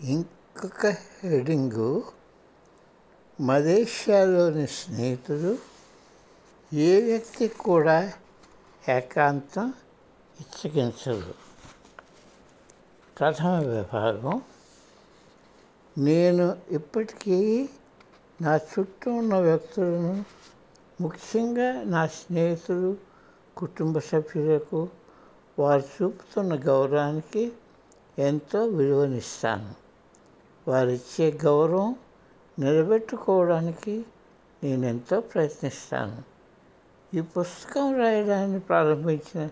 ఇంకొక హెడింగు మలేషియాలోని స్నేహితులు ఏ వ్యక్తి కూడా ఏకాంతం ఇచ్చగించరు ప్రథమ విభాగం. నేను ఇప్పటికీ నా చుట్టూ ఉన్న వ్యక్తులను ముఖ్యంగా నా స్నేహితులు కుటుంబ సభ్యులకు వారు చూపుతున్న గౌరవానికి ఎంతో విలువనిస్తాను. వారిచ్చే గౌరవం నిలబెట్టుకోవడానికి నేను ఎంతో ప్రయత్నిస్తాను. ఈ పుస్తకం రాయడాన్ని ప్రారంభించిన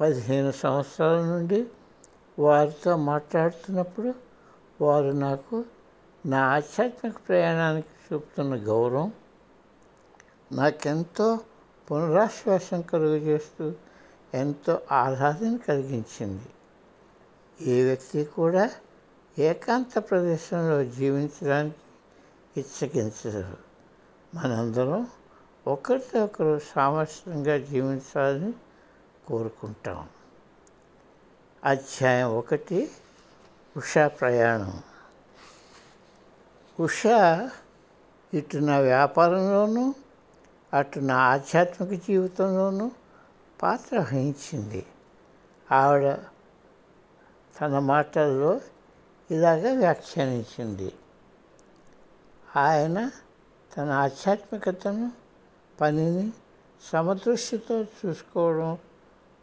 పదిహేను సంవత్సరాల నుండి వారితో మాట్లాడుతున్నప్పుడు వారు నాకు నా ఆధ్యాత్మిక ప్రయాణానికి చూపుతున్న గౌరవం నాకెంతో పునరాశ్వాసం కలుగజేస్తూ ఎంతో ఆహ్లాదం కలిగించింది. ఏ వ్యక్తి కూడా ఏకాంత ప్రదేశంలో జీవించడానికి ఇచ్చగించరు. మనందరం ఒకరితో ఒకరు సామరస్యంగా జీవించాలని కోరుకుంటాం. అధ్యాయం ఒకటి ఉషా ప్రయాణం. ఉషా ఇటు నా వ్యాపారంలోనూ అటు నా ఆధ్యాత్మిక జీవితంలోనూ పాత్ర వహించింది. ఆవిడ తన మాటల్లో ఇలాగ వ్యాఖ్యానించింది. ఆయన తన ఆధ్యాత్మికతను పనిని సమదృష్టితో చూసుకోవడం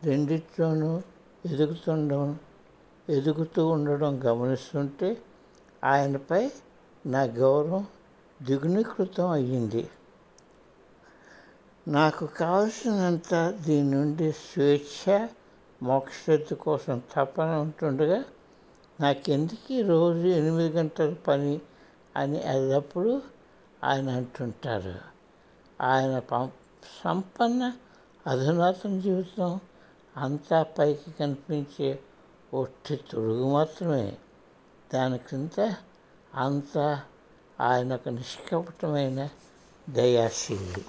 రెండిట్లోనూ ఎదుగుతుండడం ఎదుగుతూ ఉండడం గమనిస్తుంటే ఆయనపై నా గౌరవం దిగునీకృతం అయ్యింది. నాకు కావలసినంత దీని నుండి స్వేచ్ఛ మోక్షత కోసం తపన ఉంటుండగా నాకెందుకు రోజు ఎనిమిది గంటల పని అని ఎల్లప్పుడూ ఆయన అంటుంటారు. ఆయన పం సంపన్న అధునాతన జీవితం అంతా పైకి కనిపించే ఒట్టి తొడుగు మాత్రమే. దాని క్రింద అంతా ఆయన ఒక నిష్కపటమైన దయాశీలి.